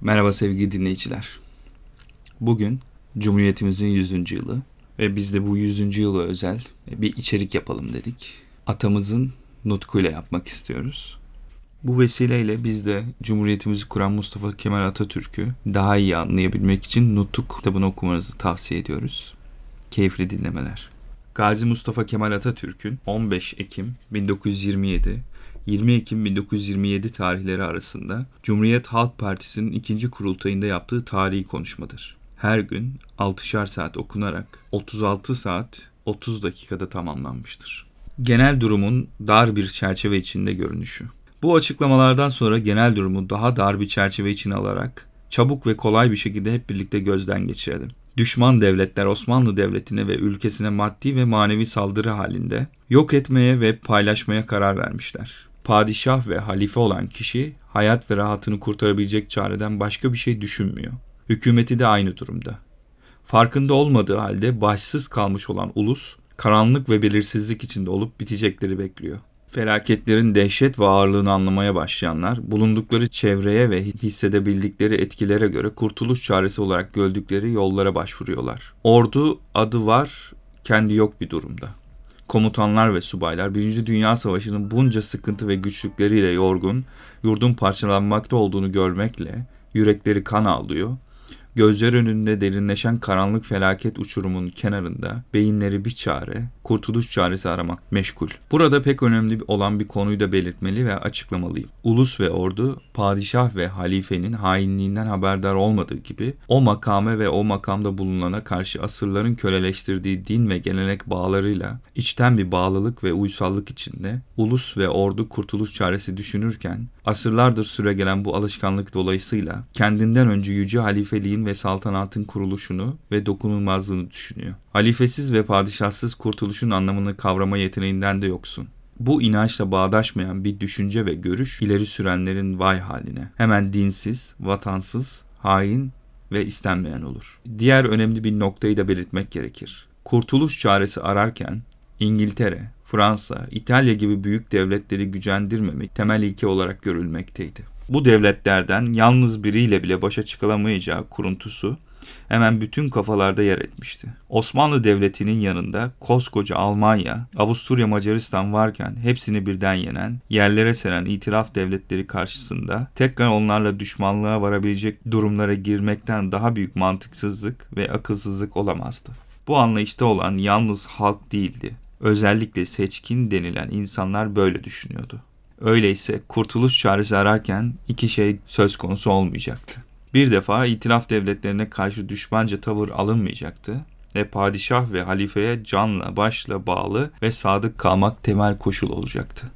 Merhaba sevgili dinleyiciler. Bugün Cumhuriyetimizin 100. yılı ve biz de bu 100. yıla özel bir içerik yapalım dedik. Atamızın nutkuyla yapmak istiyoruz. Bu vesileyle biz de Cumhuriyetimizi kuran Mustafa Kemal Atatürk'ü daha iyi anlayabilmek için Nutuk kitabını okumanızı tavsiye ediyoruz. Keyifli dinlemeler. Gazi Mustafa Kemal Atatürk'ün 15 Ekim 1927 20 Ekim 1927 tarihleri arasında Cumhuriyet Halk Partisi'nin ikinci kurultayında yaptığı tarihi konuşmadır. Her gün 6'şar saat okunarak 36 saat 30 dakikada tamamlanmıştır. Genel durumun dar bir çerçeve içinde görünüşü. Bu açıklamalardan sonra genel durumu daha dar bir çerçeve içine alarak çabuk ve kolay bir şekilde hep birlikte gözden geçirelim. Düşman devletler Osmanlı Devleti'ne ve ülkesine maddi ve manevi saldırı halinde yok etmeye ve paylaşmaya karar vermişler padişah ve halife olan kişi hayat ve rahatını kurtarabilecek çareden başka bir şey düşünmüyor. Hükümeti de aynı durumda. Farkında olmadığı halde başsız kalmış olan ulus, karanlık ve belirsizlik içinde olup bitecekleri bekliyor. Felaketlerin dehşet ve ağırlığını anlamaya başlayanlar, bulundukları çevreye ve hissedebildikleri etkilere göre kurtuluş çaresi olarak gördükleri yollara başvuruyorlar. Ordu adı var, kendi yok bir durumda komutanlar ve subaylar Birinci Dünya Savaşı'nın bunca sıkıntı ve güçlükleriyle yorgun, yurdun parçalanmakta olduğunu görmekle yürekleri kan ağlıyor Gözler önünde derinleşen karanlık felaket uçurumun kenarında beyinleri bir çare, kurtuluş çaresi aramak meşgul. Burada pek önemli olan bir konuyu da belirtmeli ve açıklamalıyım. Ulus ve ordu, padişah ve halifenin hainliğinden haberdar olmadığı gibi o makame ve o makamda bulunana karşı asırların köleleştirdiği din ve gelenek bağlarıyla içten bir bağlılık ve uysallık içinde ulus ve ordu kurtuluş çaresi düşünürken asırlardır süregelen bu alışkanlık dolayısıyla kendinden önce yüce halifeliğin ve saltanatın kuruluşunu ve dokunulmazlığını düşünüyor. Halifesiz ve padişahsız kurtuluşun anlamını kavrama yeteneğinden de yoksun. Bu inançla bağdaşmayan bir düşünce ve görüş ileri sürenlerin vay haline. Hemen dinsiz, vatansız, hain ve istenmeyen olur. Diğer önemli bir noktayı da belirtmek gerekir. Kurtuluş çaresi ararken İngiltere, Fransa, İtalya gibi büyük devletleri gücendirmemek temel ilke olarak görülmekteydi. Bu devletlerden yalnız biriyle bile başa çıkılamayacağı kuruntusu hemen bütün kafalarda yer etmişti. Osmanlı Devleti'nin yanında koskoca Almanya, Avusturya, Macaristan varken hepsini birden yenen, yerlere seren itiraf devletleri karşısında tekrar onlarla düşmanlığa varabilecek durumlara girmekten daha büyük mantıksızlık ve akılsızlık olamazdı. Bu anlayışta olan yalnız halk değildi. Özellikle seçkin denilen insanlar böyle düşünüyordu. Öyleyse kurtuluş çaresi ararken iki şey söz konusu olmayacaktı. Bir defa itilaf devletlerine karşı düşmanca tavır alınmayacaktı ve padişah ve halifeye canla başla bağlı ve sadık kalmak temel koşul olacaktı.